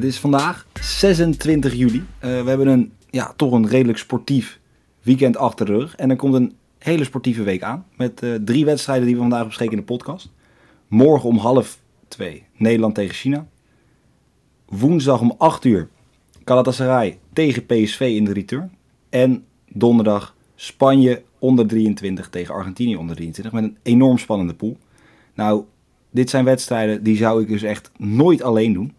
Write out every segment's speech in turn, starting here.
Het is vandaag 26 juli. Eh, we hebben een, ja, toch een redelijk sportief weekend achter de rug. En er komt een hele sportieve week aan. Met eh, drie wedstrijden die we vandaag bespreken in de podcast. Morgen om half twee Nederland tegen China. Woensdag om 8 uur Galatasaray tegen PSV in de return. En donderdag Spanje onder 23 tegen Argentinië onder 23. Met een enorm spannende pool. Nou, dit zijn wedstrijden die zou ik dus echt nooit alleen doen.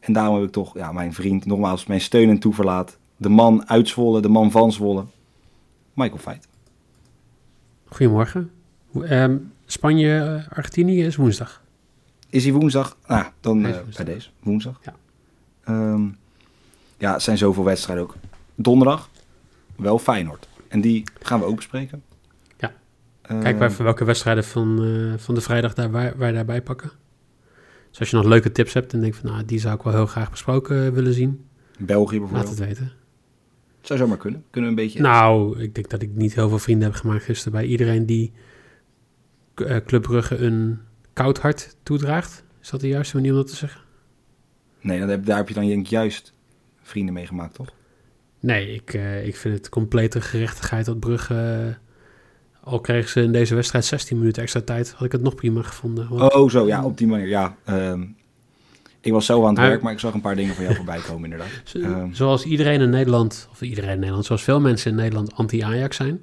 En daarom heb ik toch ja, mijn vriend, nogmaals, mijn steun en toeverlaat. De man uit Zwolle, de man van Zwolle. Michael Feit. Goedemorgen. Ehm, Spanje, Argentinië is woensdag. Is hij woensdag? Nou, dan woensdag. bij deze. Woensdag. Ja. Ehm, ja, het zijn zoveel wedstrijden ook. Donderdag wel Feyenoord. En die gaan we ook bespreken. Ja. Ehm, Kijk maar even welke wedstrijden van, eh, van de vrijdag daar, wij, wij daarbij pakken. Dus als je nog leuke tips hebt en denkt van nou, die zou ik wel heel graag besproken willen zien, België laat bijvoorbeeld. het weten. Zou zomaar kunnen. Kunnen we een beetje... Nou, ik denk dat ik niet heel veel vrienden heb gemaakt gisteren bij iedereen die eh, Club Brugge een koud hart toedraagt. Is dat de juiste manier om dat te zeggen? Nee, dan heb, daar heb je dan denk ik juist vrienden mee gemaakt, toch? Nee, ik, eh, ik vind het complete gerechtigheid dat Brugge... al kregen ze in deze wedstrijd 16 minuten extra tijd, had ik het nog prima gevonden. Want Oh, zo. Ja, op die manier. Ja. ehm, ik was zo aan het werk, maar ik zag een paar dingen van jou voorbij komen inderdaad. Zo- Ehm, zoals iedereen in Nederland, of iedereen in Nederland, zoals veel mensen in Nederland anti-Ajax zijn.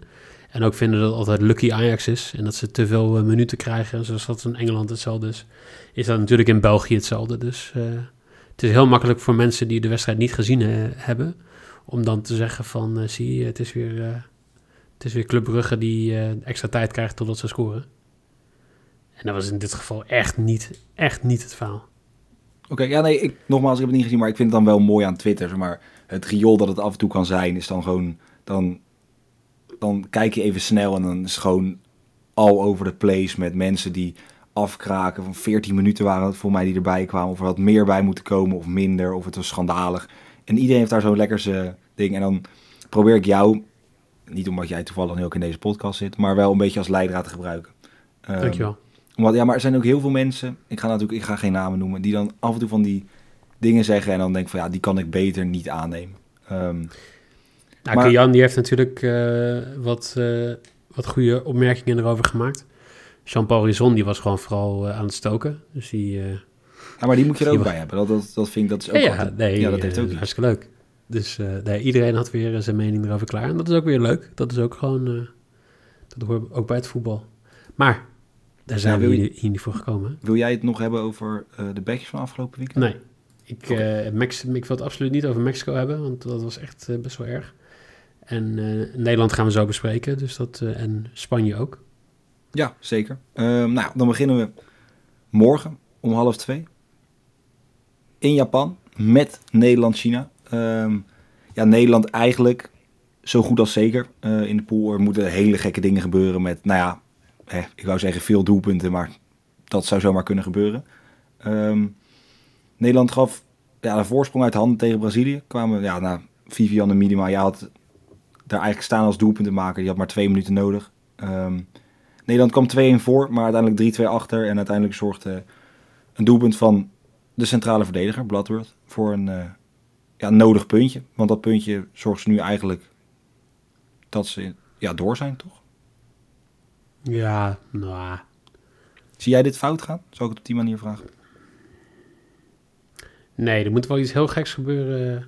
En ook vinden dat het altijd lucky Ajax is. En dat ze te veel eh, minuten krijgen, zoals dat in Engeland hetzelfde is. Is dat natuurlijk in België hetzelfde. Dus eh, het is heel makkelijk voor mensen die de wedstrijd niet gezien eh, hebben. Om dan te zeggen van, zie je, het is weer, het is weer Club Brugge die eh, extra tijd krijgt totdat ze scoren. En dat was in dit geval echt niet, echt niet het verhaal. Oké, ja, nee, ik, nogmaals, ik heb het niet gezien, maar ik vind het dan wel mooi aan Twitter. Maar het riool dat het af en toe kan zijn, is dan gewoon, dan, dan kijk je even snel en dan is het gewoon all over the place met mensen die afkraken. Van 14 minuten waren het voor mij die erbij kwamen, of er had meer bij moeten komen of minder, of het was schandalig. En iedereen heeft daar zo'n lekker ding. En dan probeer ik jou, niet omdat jij toevallig nu ook in deze podcast zit, maar wel een beetje als leidraad te gebruiken. Ehm, Dankjewel. omdat, ja, maar er zijn ook heel veel mensen, ik ga natuurlijk ik ga geen namen noemen, die dan af en toe van die dingen zeggen en dan denk ik van ja, die kan ik beter niet aannemen. Ehm, Nou, Maar- Kian die heeft natuurlijk eh, wat, eh, wat goede opmerkingen erover gemaakt. Jean-Paul Rizon die was gewoon vooral eh, aan het stoken. Dus die... ja, maar die moet je er ook bij hebben. Dat, dat, dat vind ik, dat is ook ja, altijd- nee, ja, dat heeft ook hartstikke leuk. Dus eh, nee, iedereen had weer eh, zijn mening erover klaar. En dat is ook weer leuk. Dat is ook gewoon... eh, dat hoort ook bij het voetbal. Maar, daar zijn we hier, hier niet voor gekomen. hè? Wil jij het nog hebben over de backjes van afgelopen weekend? Nee. Ik, Mex ik wil het absoluut niet over Mexico hebben, want dat was echt best wel erg. En Nederland gaan we zo bespreken, dus dat, en Spanje ook. Ja, zeker. Ehm, nou, dan beginnen we morgen om half twee. In Japan met Nederland-China. Ehm, ja, Nederland eigenlijk zo goed als zeker eh, in de pool. Er moeten hele gekke dingen gebeuren met, nou ja, ik wou zeggen veel doelpunten, maar dat zou zomaar kunnen gebeuren. Ehm, Nederland gaf ja, een voorsprong uit handen tegen Brazilië. Kwamen, ja, nou, Vivian en Minima, ja, had daar eigenlijk staan als doelpuntenmaker. Die had maar twee minuten nodig. Ehm, Nederland kwam 2-1 voor, maar uiteindelijk 3-2 achter. En uiteindelijk zorgde een doelpunt van de centrale verdediger, Bloodworth, voor een eh, ja, nodig puntje. Want dat puntje zorgt ze nu eigenlijk dat ze ja, door zijn, toch? Ja, nou, Zie jij dit fout gaan? Zou ik het op die manier vragen? nee, er moet wel iets heel geks gebeuren.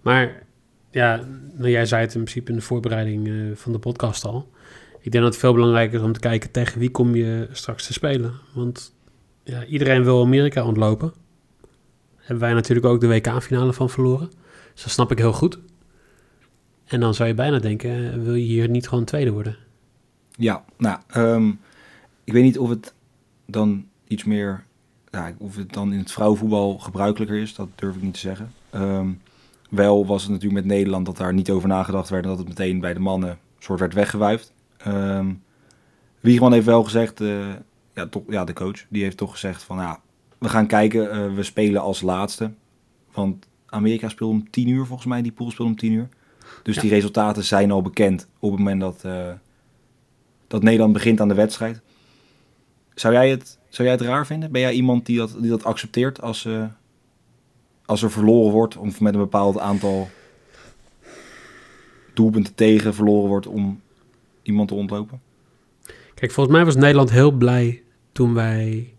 Maar ja, nou, jij zei het in principe in de voorbereiding eh, van de podcast al. Ik denk dat het veel belangrijker is om te kijken tegen wie kom je straks te spelen. Want ja, iedereen wil Amerika ontlopen. Hebben wij natuurlijk ook de WK-finale van verloren. Dus dat snap ik heel goed. En dan zou je bijna denken, eh, wil je hier niet gewoon tweede worden? Ja, nou, ehm, ik weet niet of het dan iets meer, ja, of het dan in het vrouwenvoetbal gebruikelijker is, dat durf ik niet te zeggen. Ehm, wel was het natuurlijk met Nederland dat daar niet over nagedacht werd en dat het meteen bij de mannen soort werd weggewuifd. Ehm Wiegman heeft wel gezegd, eh, ja, toch, ja, de coach, die heeft toch gezegd van ja, we gaan kijken, eh, we spelen als laatste. Want Amerika speelt om 10 uur volgens mij, die pool speelt om 10 uur. Dus Ja. die resultaten zijn al bekend op het moment dat, eh, dat Nederland begint aan de wedstrijd. Zou jij, het, zou jij het raar vinden? Ben jij iemand die dat, die dat accepteert als, eh, als er verloren wordt of met een bepaald aantal doelpunten tegen verloren wordt om iemand te ontlopen? Kijk, volgens mij was Nederland heel blij toen wij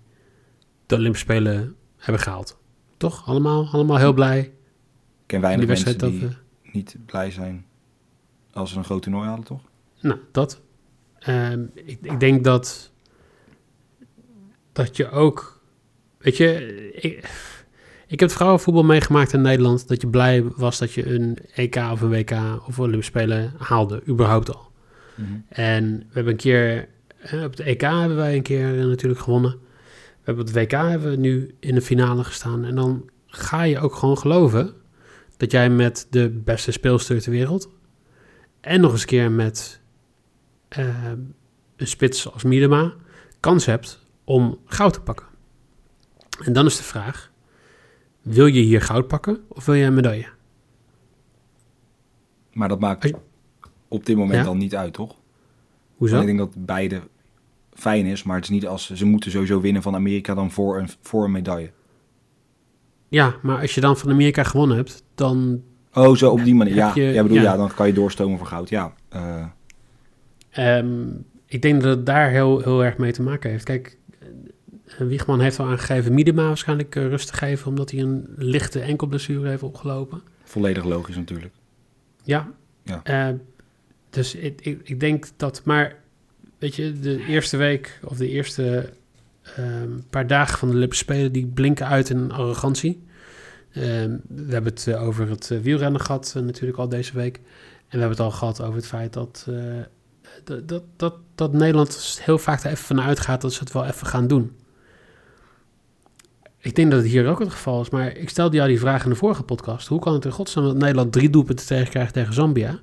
de Olympische Spelen hebben gehaald. Toch? Allemaal, allemaal heel blij. Ik ken in weinig die mensen die we... niet blij zijn als ze een groot toernooi halen, toch? Nou, dat. Ehm, ik, ik denk dat, dat je ook, weet je, ik, ik heb vrouwenvoetbal meegemaakt in Nederland, dat je blij was dat je een EK of een WK of Olympische Spelen haalde, überhaupt al. En we hebben een keer, eh, op het EK hebben wij een keer eh, natuurlijk gewonnen. Hebben het WK hebben we nu in de finale gestaan. En dan ga je ook gewoon geloven dat jij met de beste speelster ter wereld en nog eens een keer met eh, een spits als Miedema kans hebt om goud te pakken. En dan is de vraag, wil je hier goud pakken of wil je een medaille? Maar dat maakt op dit moment Ja? dan niet uit, toch? Hoezo? Want ik denk dat beide fijn is, maar het is niet als ze moeten sowieso winnen van Amerika dan voor een, voor een medaille. Ja, maar als je dan van Amerika gewonnen hebt, dan Oh, zo op die manier. Ja, je- ja, bedoel, ja. ja. dan kan je doorstomen voor goud. Ja, eh, Ehm, ik denk dat het daar heel, heel erg mee te maken heeft. Kijk, eh, Wiegman heeft al aangegeven Miedema waarschijnlijk eh, rust te geven... omdat hij een lichte enkelblessure heeft opgelopen. volledig logisch natuurlijk. Ja. Ja. Dus ik, ik, ik denk dat... Maar weet je, de eerste week of de eerste ehm, paar dagen van de Olympische Spelen... die blinken uit in arrogantie. Ehm, we hebben het eh, over het eh, wielrennen gehad eh, natuurlijk al deze week. En we hebben het al gehad over het feit dat, dat, dat, dat, dat Nederland heel vaak er even van uitgaat dat ze het wel even gaan doen. Ik denk dat het hier ook het geval is, maar ik stelde jou die vraag in de vorige podcast. Hoe kan het in godsnaam dat Nederland drie doelpunten tegenkrijgt tegen Zambia?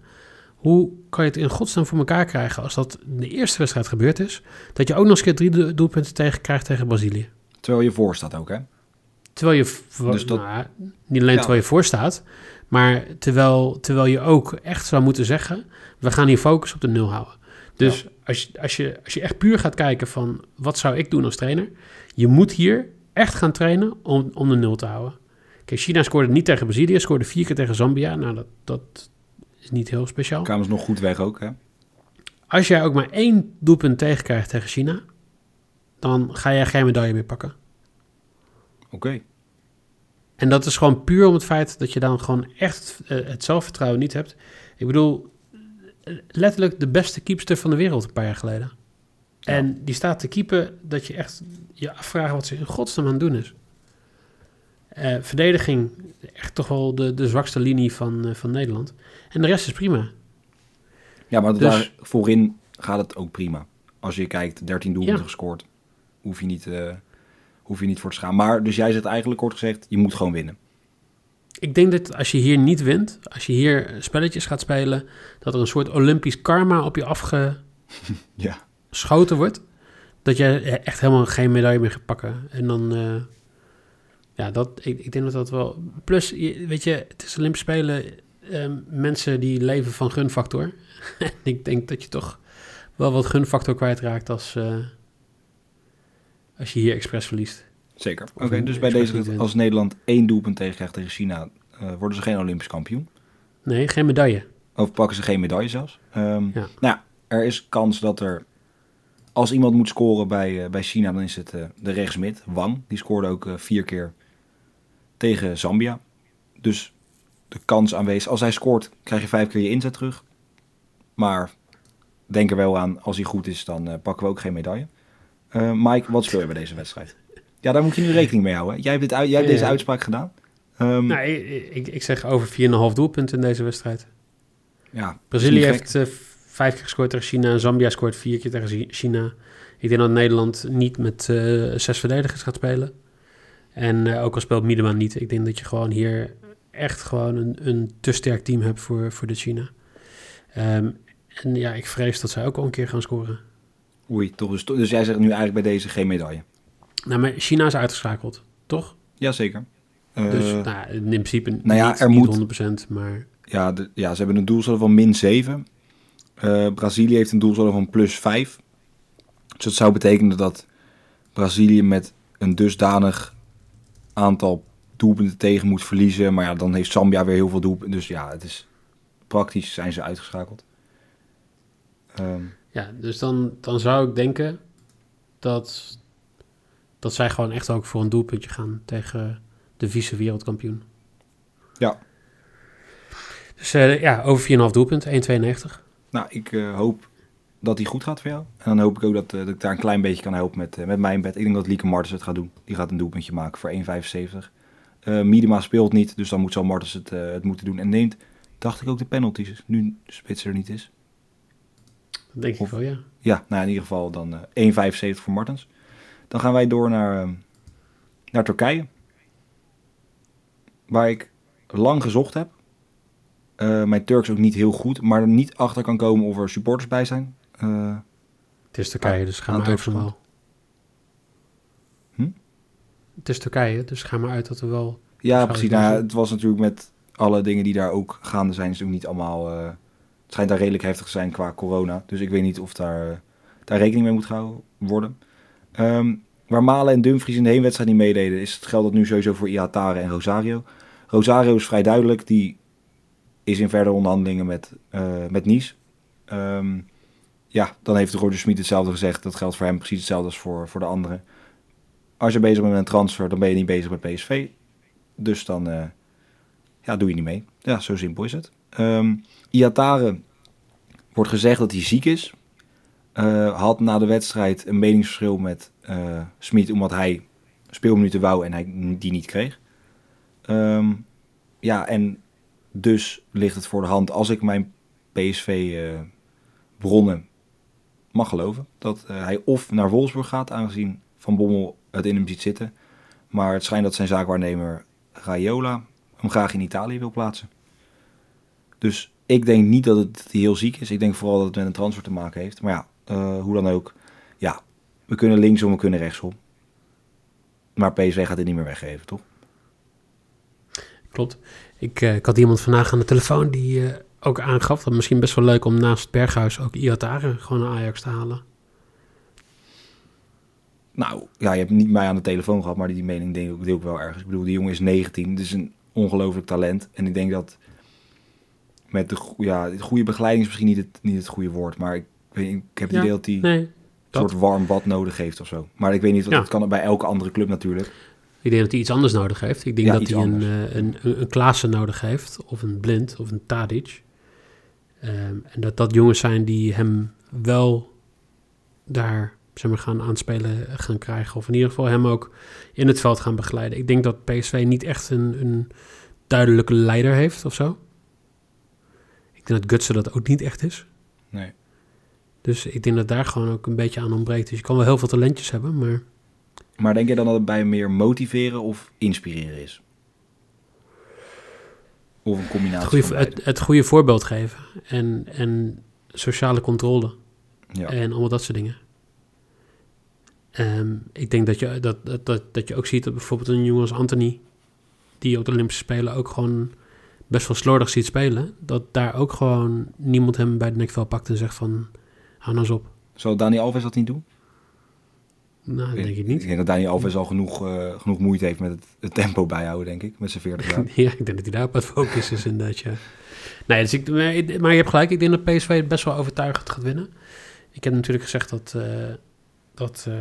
Hoe kan je het in godsnaam voor elkaar krijgen als dat in de eerste wedstrijd gebeurd is, dat je ook nog eens een keer drie do- doelpunten tegenkrijgt tegen Brazilië? Terwijl je voor staat ook, hè? Terwijl je, Dus dat- nou, niet alleen Ja. terwijl je voor staat, maar terwijl, terwijl je ook echt zou moeten zeggen, we gaan hier focus op de nul houden. Dus als, je, als, je, als je echt puur gaat kijken van, wat zou ik doen als trainer? Je moet hier echt gaan trainen om, om de nul te houden. Kijk, China scoorde niet tegen Brazilië, scoorde vier keer tegen Zambia. Nou, dat, dat is niet heel speciaal. Kwamen ze nog goed weg ook, hè? Als jij ook maar één doelpunt tegenkrijgt tegen China, dan ga jij geen medaille meer pakken. Oké. En dat is gewoon puur om het feit dat je dan gewoon echt eh, het zelfvertrouwen niet hebt. Ik bedoel, letterlijk de beste keepster van de wereld een paar jaar geleden. Ja. En die staat te keepen dat je echt je afvraagt wat ze in godsnaam aan het doen is. Eh, verdediging, echt toch wel de, de zwakste linie van, eh, van Nederland. En de rest is prima. Ja, maar Dus- daar voorin gaat het ook prima. Als je kijkt, 13 doelpunten Ja. gescoord. Hoef je, niet, eh, hoef je niet voor te schamen. Maar dus jij zegt eigenlijk kort gezegd, je moet gewoon winnen. Ik denk dat als je hier niet wint, als je hier spelletjes gaat spelen, dat er een soort Olympisch karma op je afge, Ja. wordt, dat je echt helemaal geen medaille meer gaat pakken. En dan, ja, dat, ik, ik denk dat dat wel. Plus, je- weet je, het is Olympische Spelen, ehm, mensen die leven van gunfactor. en ik denk dat je toch wel wat gunfactor kwijtraakt als, eh, als je hier expres verliest. Zeker. Oké, dus bij deze, als Nederland één doelpunt tegenkrijgt tegen China, eh, worden ze geen Olympisch kampioen. Nee, geen medaille. Of pakken ze geen medaille zelfs. Ehm, Ja. Nou ja, er is kans dat er, als iemand moet scoren bij, eh, bij China, dan is het eh, de rechtsmid, Wang. Die scoorde ook eh, vier keer tegen Zambia. Dus de kans aanwezig, als hij scoort, krijg je vijf keer je inzet terug. Maar denk er wel aan, als hij goed is, dan eh, pakken we ook geen medaille. Eh, Mike, wat speel je bij deze wedstrijd? Ja, daar moet je nu rekening mee houden. Jij hebt, dit, jij hebt deze uitspraak gedaan. Ehm, Nou, ik, ik, zeg over 4,5 doelpunten in deze wedstrijd. ja, Brazilië heeft eh, vijf keer gescoord tegen China. Zambia scoort vier keer tegen China. Ik denk dat Nederland niet met zes verdedigers gaat spelen. En eh, ook al speelt Miedema niet, ik denk dat je gewoon hier echt gewoon een, een te sterk team hebt voor, voor de China. Ehm, en ja, ik vrees dat zij ook al een keer gaan scoren. Oei, toch. Dus, dus jij zegt nu eigenlijk bij deze geen medaille. Nou, maar China is uitgeschakeld, toch? Jazeker. dus Uh, nou, in principe nou ja, niet, er niet moet- 100%, maar ja, de, ja, ze hebben een doelsaldo van min 7. Eh, Brazilië heeft een doelsaldo van plus 5. Dus dat zou betekenen dat Brazilië met een dusdanig aantal doelpunten tegen moet verliezen. Maar ja, dan heeft Zambia weer heel veel doelpunten. Dus ja, het is praktisch zijn ze uitgeschakeld. Ehm, ja, dus dan, dan zou ik denken dat, dat zij gewoon echt ook voor een doelpuntje gaan tegen de vice-wereldkampioen. Ja. Dus eh, ja, over 4,5 doelpunt, 1,92. nou, ik eh, hoop dat die goed gaat voor jou. En dan hoop ik ook dat, eh, dat ik daar een klein beetje kan helpen met, eh, met mijn bed. Ik denk dat Lieke Martens het gaat doen. Die gaat een doelpuntje maken voor 1,75. Eh Miedema speelt niet, dus dan moet zo Martens het, het moeten doen. En neemt, dacht ik ook de penalties, nu de spits er niet is. Dat denk ik wel, ja. Ja, nou in ieder geval dan eh 1,75 voor Martens. Dan gaan wij door naar, eh, naar Turkije. Waar ik lang gezocht heb. Mijn Turks ook niet heel goed, maar er niet achter kan komen of er supporters bij zijn. Eh, Het is Turkije, dus ga maar uit van overkant. wel. Hm? Het is Turkije, dus ga maar uit dat er wel... ja, precies. Nou, ja, het was natuurlijk met alle dingen die daar ook gaande zijn, is ook niet allemaal. eh, het schijnt daar redelijk heftig te zijn qua corona. Dus ik weet niet of daar, eh, daar rekening mee moet gehouden worden. Ehm, waar Malen en Dumfries in de heenwedstrijd niet meededen, is het geldt dat nu sowieso voor Iatare en Rosario. Rosario is vrij duidelijk, die is in verdere onderhandelingen met, met Nice. Ehm, ja, dan heeft Roger Smit hetzelfde gezegd. Dat geldt voor hem precies hetzelfde als voor, voor de anderen. Als je bezig bent met een transfer, dan ben je niet bezig met PSV. Dus dan eh, ja, doe je niet mee. Ja, zo simpel is het. Ehm Iatare wordt gezegd dat hij ziek is. Eh, had na de wedstrijd een meningsverschil met eh Smit omdat hij speelminuten wou en hij die niet kreeg. Ehm, ja, en dus ligt het voor de hand als ik mijn PSV-bronnen mag geloven. Dat eh, hij of naar Wolfsburg gaat, aangezien Van Bommel het in hem ziet zitten. Maar het schijnt dat zijn zaakwaarnemer Raiola hem graag in Italië wil plaatsen. Dus ik denk niet dat het heel ziek is. Ik denk vooral dat het met een transfer te maken heeft. Maar ja, eh, hoe dan ook. Ja, we kunnen linksom, we kunnen rechtsom. Maar PSV gaat dit niet meer weggeven, toch? Klopt. Ik, eh, ik had iemand vandaag aan de telefoon die ook aangaf dat misschien best wel leuk om naast Berghuis ook Iatare gewoon naar Ajax te halen. Nou, ja, je hebt niet mij aan de telefoon gehad, maar die mening denk ik, deel ik wel ergens. Ik bedoel, die jongen is 19, het is een ongelooflijk talent. En ik denk dat met de ja, de goede begeleiding is misschien niet het, niet het goede woord, maar ik, ik heb het Ja, idee dat hij Nee, een soort warm bad nodig heeft of zo. Maar ik weet niet, wat Ja. dat kan bij elke andere club natuurlijk. ik denk dat hij iets anders nodig heeft. Ik denk Ja, dat hij een, eh, een, een, een Klaassen nodig heeft, of een Blind, of een Tadic. Ehm, en dat dat jongens zijn die hem wel daar zeg maar, gaan aanspelen gaan krijgen. Of in ieder geval hem ook in het veld gaan begeleiden. Ik denk dat PSV niet echt een, een duidelijke leider heeft of zo. Ik denk dat Gutsen dat ook niet echt is. Nee. Dus ik denk dat daar gewoon ook een beetje aan ontbreekt. Dus je kan wel heel veel talentjes hebben, maar Maar denk je dan dat het bij meer motiveren of inspireren is? Of een het combinatie goede, het, het goede voorbeeld geven. En, en sociale controle. Ja. En allemaal dat soort dingen. Ehm, ik denk dat je, dat, dat, dat, dat je ook ziet dat bijvoorbeeld een jongen als Anthony... die op de Olympische Spelen ook gewoon best wel slordig ziet spelen... dat daar ook gewoon niemand hem bij de nekvel pakt en zegt van... hou nou eens op. Zou Dani Alves dat niet doen? Nou, dat denk ik Ik niet. denk dat Dani Alves al genoeg, eh, genoeg moeite heeft met het, het tempo bijhouden, denk ik. Met zijn 40 jaar. Ja, ik denk dat hij daar op het focus is inderdaad, ja. Nee, dus ik, maar maar je hebt gelijk. Ik denk dat PSV het best wel overtuigend gaat winnen. Ik heb natuurlijk gezegd dat, eh dat eh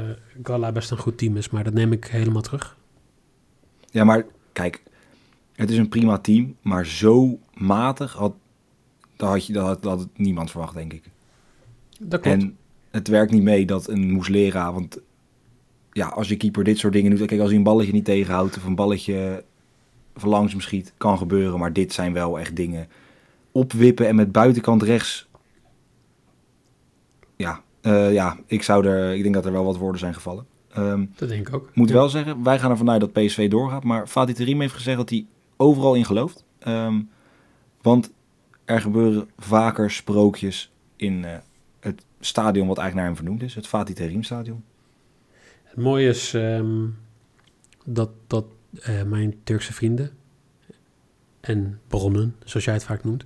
Gala best een goed team is, maar dat neem ik helemaal terug. Ja, maar kijk, het is een prima team, maar zo matig had, dat had, je, dat had, dat had niemand verwacht, denk ik. Dat klopt. En het werkt niet mee dat een Moeslera, want ja, als je keeper dit soort dingen doet, kijk, als hij een balletje niet tegenhoudt of een balletje van langs hem schiet, kan gebeuren, maar dit zijn wel echt dingen. Opwippen en met buitenkant rechts, ja, Eh, ja, ik, zou er, ik denk dat er wel wat woorden zijn gevallen. Ehm, Dat denk ik ook. moet Ja. wel zeggen, wij gaan ervan uit dat PSV doorgaat. Maar Fatih Terim heeft gezegd dat hij overal in gelooft. Ehm, want er gebeuren vaker sprookjes in eh, het stadion wat eigenlijk naar hem vernoemd is. Het Fatih Terim stadion. Het mooie is ehm, dat, dat eh, mijn Turkse vrienden en bronnen, zoals jij het vaak noemt,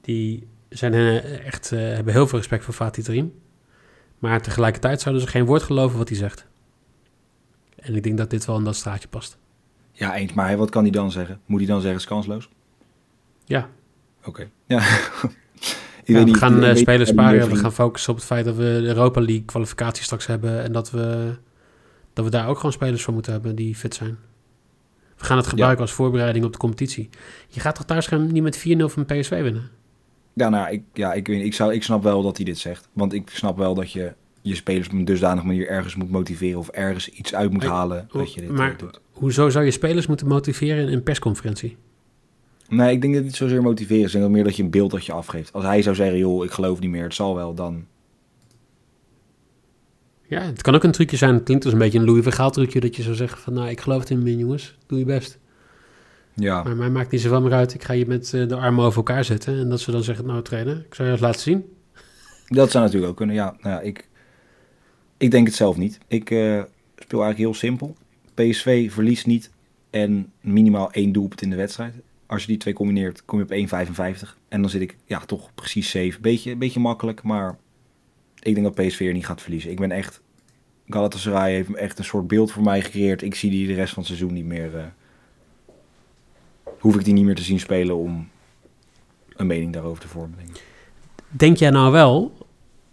die zijn eh, echt, eh, hebben heel veel respect voor Fatih Terim. Maar tegelijkertijd zouden ze geen woord geloven wat hij zegt. En ik denk dat dit wel in dat straatje past. Ja, eens. Maar wat kan hij dan zeggen? Moet hij dan zeggen, is kansloos? Ja, Oké. Ja. ik Ja, weet we niet, gaan eh, weet spelers sparen. We gaan focussen op het feit dat we de Europa League kwalificatie straks hebben. En dat we, dat we daar ook gewoon spelers voor moeten hebben die fit zijn. We gaan het gebruiken als voorbereiding op de competitie. Je gaat toch thuis niet met 4-0 van PSV winnen? Ja, nou, ik, ja, ik, weet, ik, zou, ik snap wel dat hij dit zegt. Want ik snap wel dat je je spelers op een dusdanige manier ergens moet motiveren of ergens iets uit moet halen dat je dit maar- eh, doet. Hoezo zou je spelers moeten motiveren in een persconferentie? Nee, ik denk dat het niet zozeer motiveren is. Ik denk dat meer dat je een beeld dat je afgeeft. Als hij zou zeggen, joh, ik geloof niet meer, het zal wel, dan... Ja, het kan ook een trucje zijn. Het klinkt als een beetje een Louis van Gaal trucje. Dat je zou zeggen van, nou, ik geloof het in me, jongens. Doe je best. Ja, Maar mij maakt niet zoveel meer uit. Ik ga je met eh, de armen over elkaar zetten. En dat ze dan zeggen, nou trainer, ik zou je dat laten zien. dat zou natuurlijk ook kunnen. Ja, nou ja, ik, ik denk het zelf niet. Ik eh, speel eigenlijk heel simpel. PSV verliest niet en minimaal één doelpunt in de wedstrijd. Als je die twee combineert, kom je op 1,55. En dan zit ik ja, toch precies safe. Beetje, beetje makkelijk, maar ik denk dat PSV er niet gaat verliezen. Ik ben echt... Galatasaray heeft echt een soort beeld voor mij gecreëerd. Ik zie die de rest van het seizoen niet meer... eh, hoef ik die niet meer te zien spelen om een mening daarover te vormen, denk jij nou wel...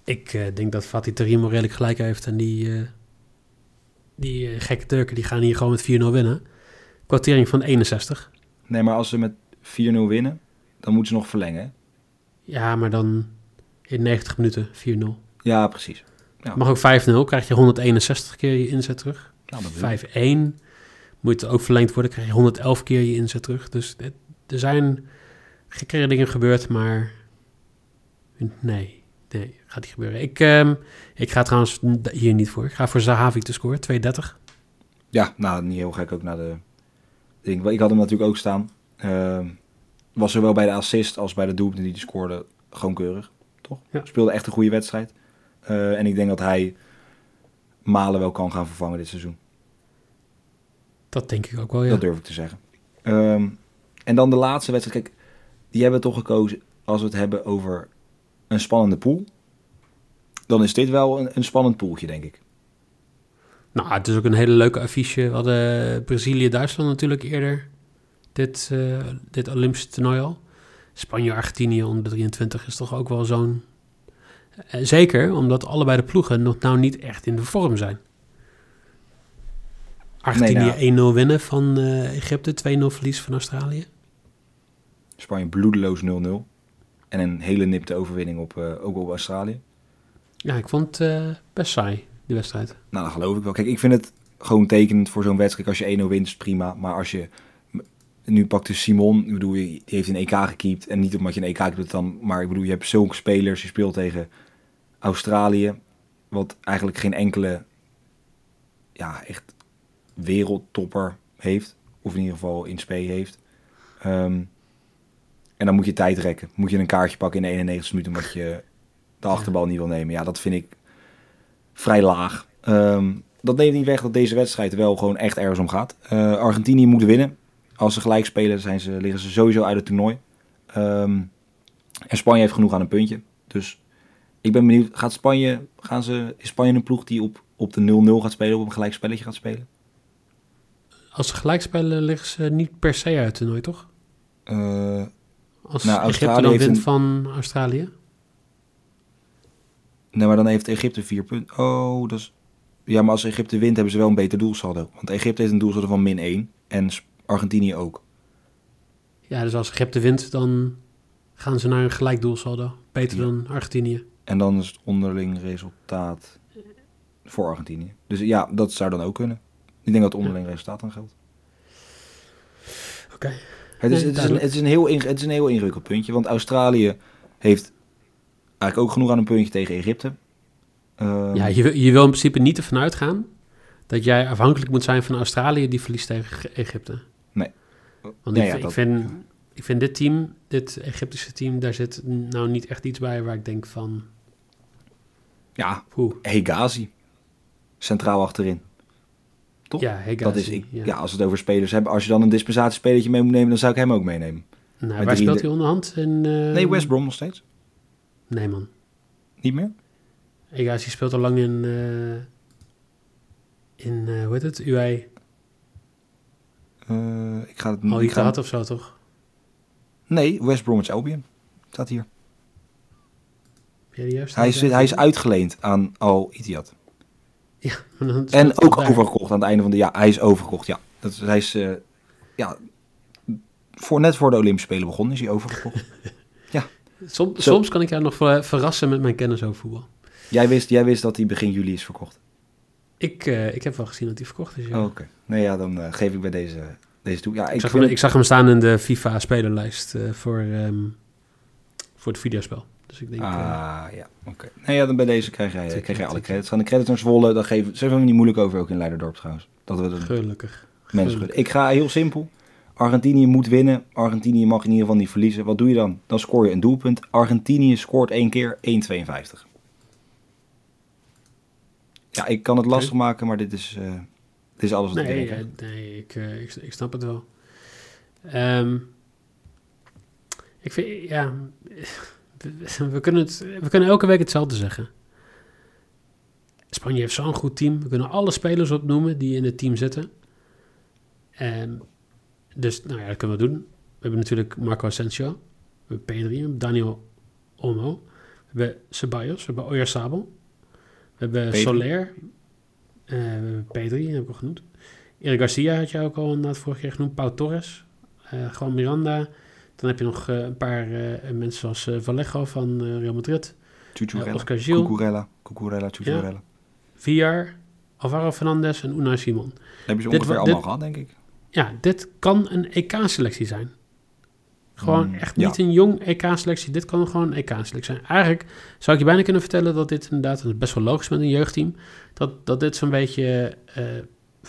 Ik eh, denk dat Fatih Terim redelijk gelijk heeft. En die, eh, die gekke Turken die gaan hier gewoon met 4-0 winnen. Quotering van 61. Nee, maar als ze met 4-0 winnen, dan moeten ze nog verlengen. Ja, maar dan in 90 minuten 4-0. Ja, precies. Ja. Mag ook 5-0, krijg je 161 keer je inzet terug. Nou, dat bedoel ik. 5-1 moet ook verlengd worden, krijg je 111 keer je inzet terug. Dus er zijn gekkere dingen gebeurd, maar nee, nee, gaat niet gebeuren. Ik, ehm, ik ga trouwens hier niet voor. Ik ga voor Zahavi te scoren, 230. Ja, nou, niet heel gek ook naar de Ik had hem natuurlijk ook staan. Ehm, was zowel bij de assist als bij de doelpunten die hij scoorde gewoon keurig, toch? Ja. Speelde echt een goede wedstrijd. Eh, en ik denk dat hij Malen wel kan gaan vervangen dit seizoen. Dat denk ik ook wel, ja. Dat durf ik te zeggen. Ehm, en dan de laatste wedstrijd. Kijk, die hebben we toch gekozen als we het hebben over een spannende pool. Dan is dit wel een, een spannend poeltje, denk ik. Nou, het is ook een hele leuke affiche. We hadden Brazilië-Duitsland natuurlijk eerder. Dit, eh, dit Olympische toernooi al. Spanje-Argentinië onder de 23 is toch ook wel zo'n... Eh, zeker omdat allebei de ploegen nog nou niet echt in de vorm zijn. Argentinië Nee, 1-0 winnen van eh, Egypte, 2-0 verlies van Australië. Spanje bloedeloos 0-0. En een hele nipte overwinning op, eh, ook op Australië. Ja, ik vond het best saai, wedstrijd. Nou, dat geloof ik wel. Kijk, ik vind het gewoon tekenend voor zo'n wedstrijd. Als je 1-0 wint, is prima. Maar als je... Nu pakt dus Simon, ik bedoel, die heeft een EK gekiept. En niet omdat je een EK doet dan... Maar ik bedoel, je hebt zulke spelers. Je speelt tegen Australië. Wat eigenlijk geen enkele... Ja, echt wereldtopper heeft. Of in ieder geval in spe heeft. Ehm, en dan moet je tijd rekken. Moet je een kaartje pakken in de 91 minuten... omdat je de achterbal niet wil nemen. Ja, dat vind ik vrij laag. Ehm, dat neemt niet weg dat deze wedstrijd wel gewoon echt ergens om gaat. Eh, Argentinië moet winnen. Als ze gelijk spelen, zijn ze, liggen ze sowieso uit het toernooi. Ehm, en Spanje heeft genoeg aan een puntje. Dus ik ben benieuwd, gaat Spanje, gaan ze, is Spanje een ploeg die op, op de 0-0 gaat spelen, op een gelijk spelletje gaat spelen? Als ze gelijk spelen, liggen ze niet per se uit het toernooi, toch? Eh, Als Nou, Egypte dan wint een- van Australië. Nee, maar dan heeft Egypte vier punten. Oh, dat is... Ja, maar als Egypte wint, hebben ze wel een beter doelsaldo. Want Egypte heeft een doelsaldo van min 1 en Argentinië ook. Ja, dus als Egypte wint, dan gaan ze naar een gelijk doelsaldo. Beter Ja. dan Argentinië. En dan is het onderling resultaat voor Argentinië. Dus ja, dat zou dan ook kunnen. Ik denk dat het onderling resultaat dan geldt. Oké. Het, is, Nee, het, het, het is een heel ingewikkeld puntje. Want Australië heeft eigenlijk ook genoeg aan een puntje tegen Egypte. Ehm, Ja, je, wil- je wil in principe niet ervan uitgaan dat jij afhankelijk moet zijn van Australië die verliest tegen Egypte. Nee. Want Nee, ik, ja, ik, dat- vind, ik vind dit team, dit Egyptische team, daar zit nou niet echt iets bij waar ik denk van, ja, Hegazi. Centraal achterin. Toch? ja, Hegazi, dat is, ik, ja. ja. als we het over spelers hebben. Als je dan een dispensatiespelertje mee moet nemen, dan zou ik hem ook meenemen. Nou, waar speelt hij onderhand? In, eh, Nee, West Brom nog steeds. Nee, man. Niet meer? Hegazi speelt al lang in, eh, in eh, hoe heet het, UI Eh, ik ga het al ik gehad of zo, toch? Nee, West Bromwich Albion. Staat hier. Heb jij die juist? Hij is, hij is uitgeleend aan Al Ittihad. Ja, En ook daar. overgekocht aan het einde van de... Ja, hij is overgekocht, ja. Dat is, hij is... ja, voor, net voor de Olympische Spelen begonnen is hij overgekocht. Som- Zo. soms kan ik jou nog ver- verrassen met mijn kennis over voetbal. jij, wist, jij wist dat hij begin juli is verkocht. Ik, eh, ik heb wel gezien dat hij verkocht is. ja. Oh, Oké. Nee, ja, dan eh, geef ik bij deze, deze toe. Ja, ik, ik, zag hem, ik zag hem staan in de FIFA-spelerlijst eh, voor, ehm, voor het videospel. Dus ik denk, Ah, ja, oké. Nee, ja, dan bij deze krijg jij, krijg jij alle credits. Gaan de credits naar Zwolle, dan geven... Ze zijn niet moeilijk over, ook in Leiderdorp trouwens. Dat we gelukkig. mensen gelukkig. Ik ga heel simpel. Argentinië moet winnen. Argentinië mag in ieder geval niet verliezen. Wat doe je dan? Dan scoor je een doelpunt. Argentinië scoort één keer 1,52. Ja, ik kan het lastig maken, maar dit is, eh, dit is alles wat ik Nee, denk. eh, nee ik, eh, ik, ik snap het wel. Ehm, ik vind, ja, we, we kunnen het, we kunnen elke week hetzelfde zeggen. Spanje heeft zo'n goed team. We kunnen alle spelers opnoemen die in het team zitten. Ehm, dus, nou ja, dat kunnen we doen. We hebben natuurlijk Marco Asensio. We hebben Pedri, we hebben Daniel Olmo. We hebben Ceballos, we hebben Oyarzabal. We hebben. Soler. Eh, we hebben Pedri, heb ik al genoemd. Erik Garcia had je ook al inderdaad vorige keer genoemd. Pau Torres. eh Juan Miranda. Dan heb je nog eh, een paar mensen zoals Vallejo van Real Madrid. Chuchurella, Eh, Oscar Gil. Cucurella, Cucurella, Chuchurella. Villar, Alvaro Fernandez en Unai Simon. Dat hebben ze Dit ongeveer wa- allemaal dit- gehad, denk ik. Ja, dit kan een EK-selectie zijn. Gewoon Mm, echt ja. niet een jong EK-selectie. Dit kan gewoon een EK-selectie zijn. Eigenlijk zou ik je bijna kunnen vertellen dat dit inderdaad, is best wel logisch met een jeugdteam, dat, dat dit zo'n beetje eh,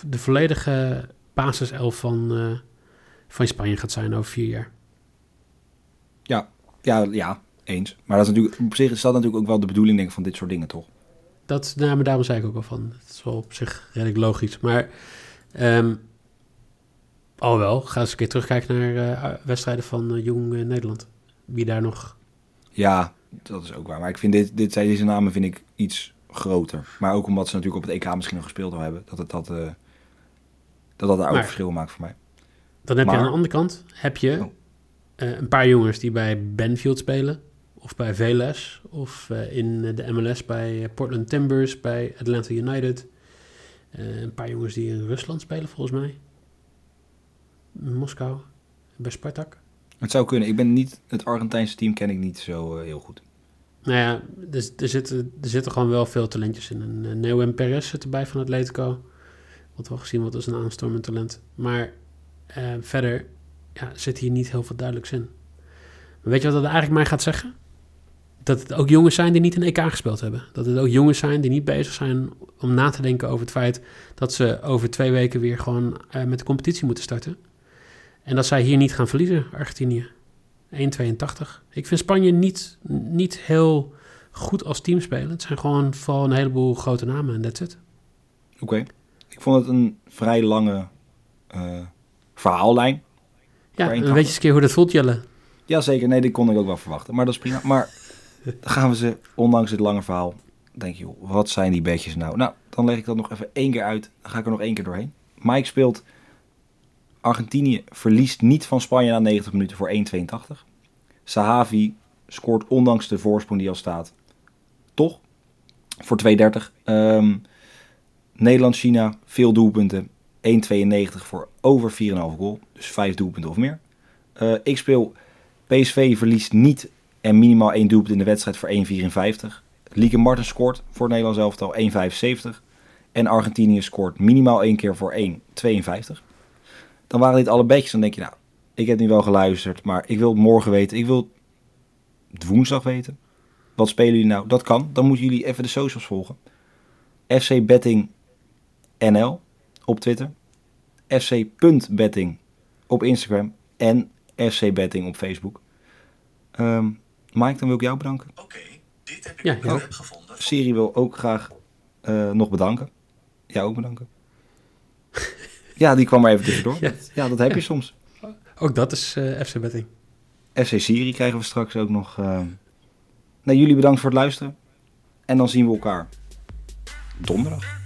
de volledige basiself van, eh, van Spanje gaat zijn over vier jaar. Ja, ja, eens. Maar dat is natuurlijk, op zich is dat natuurlijk ook wel de bedoeling denk ik, van dit soort dingen, toch? Dat, nou, maar daarom zei ik ook al van, het is wel op zich redelijk logisch. Maar, ehm al wel, ga eens een keer terugkijken naar eh, wedstrijden van eh, Jong eh, Nederland. Wie daar nog... Ja, dat is ook waar. Maar ik vind dit, dit, deze namen vind ik iets groter. Maar ook omdat ze natuurlijk op het EK misschien nog gespeeld hebben. Dat het dat, dat, dat ook Maar- verschil maakt voor mij. Dan heb je Maar- aan de andere kant heb je Oh. een paar jongens die bij Benfield spelen. Of bij VLS. Of in de MLS bij Portland Timbers. Bij Atlanta United. Een paar jongens die in Rusland spelen volgens mij. In Moskou. Bij Spartak. Het zou kunnen. Ik ben niet, het Argentijnse team ken ik niet zo eh, heel goed. Nou ja, er, er, zitten, er zitten gewoon wel veel talentjes in. En uh, Neo en Perez zit erbij van Atletico. Wat wel gezien wordt als een aanstormend talent. Maar eh, verder ja, zit hier niet heel veel duidelijks in. Maar weet je wat dat eigenlijk mij gaat zeggen? Dat het ook jongens zijn die niet een EK gespeeld hebben. Dat het ook jongens zijn die niet bezig zijn om na te denken over het feit dat ze over twee weken weer gewoon uh, met de competitie moeten starten. En dat zij hier niet gaan verliezen, Argentinië. 1,82. Ik vind Spanje niet, niet heel goed als team spelen. Het zijn gewoon vooral een heleboel grote namen en that's it. Oké. Okay. Ik vond het een vrij lange uh, verhaallijn. Ja, weet je eens een keer hoe dat voelt, Jelle. Jazeker, nee, die kon ik ook wel verwachten. Maar dat is prima. Maar dan gaan we ze, ondanks dit lange verhaal, denk je, joh, wat zijn die bedjes nou? Nou, dan leg ik dat nog even één keer uit. Dan ga ik er nog één keer doorheen. Mike speelt Argentinië verliest niet van Spanje na 90 minuten voor 1,82. Sahavi scoort ondanks de voorsprong die al staat, toch? Voor 2,30. Um, Nederland-China, veel doelpunten. 1,92 voor over 4,5 goal. Dus 5 doelpunten of meer. Uh, ik speel PSV verliest niet en minimaal 1 doelpunt in de wedstrijd voor 1,54. Lieke Martens scoort voor het Nederlands elftal 1,75. En Argentinië scoort minimaal 1 keer voor 1,52 dan waren dit alle bedjes. Dan denk je, nou, ik heb nu wel geluisterd, maar ik wil het morgen weten. Ik wil het woensdag weten. Wat spelen jullie nou? Dat kan. Dan moeten jullie even de socials volgen. FC Betting NL op Twitter. FC.betting op Instagram. En FC Betting op Facebook. Ehm Mike, dan wil ik jou bedanken. Oké, dit heb ik Ja, gevonden. Siri wil ook graag eh, nog bedanken. Jij ook bedanken. Ja, die kwam er even tussendoor. Ja. Ja, dat heb je soms. Ook dat is eh, FC Betting. FC Siri krijgen we straks ook nog. eh. Nee, jullie bedankt voor het luisteren. En dan zien we elkaar donderdag.